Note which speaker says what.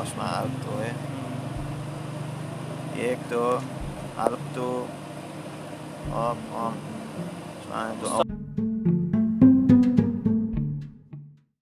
Speaker 1: osma Alto, eh. Ecto, Alto, om Op, Zwaar,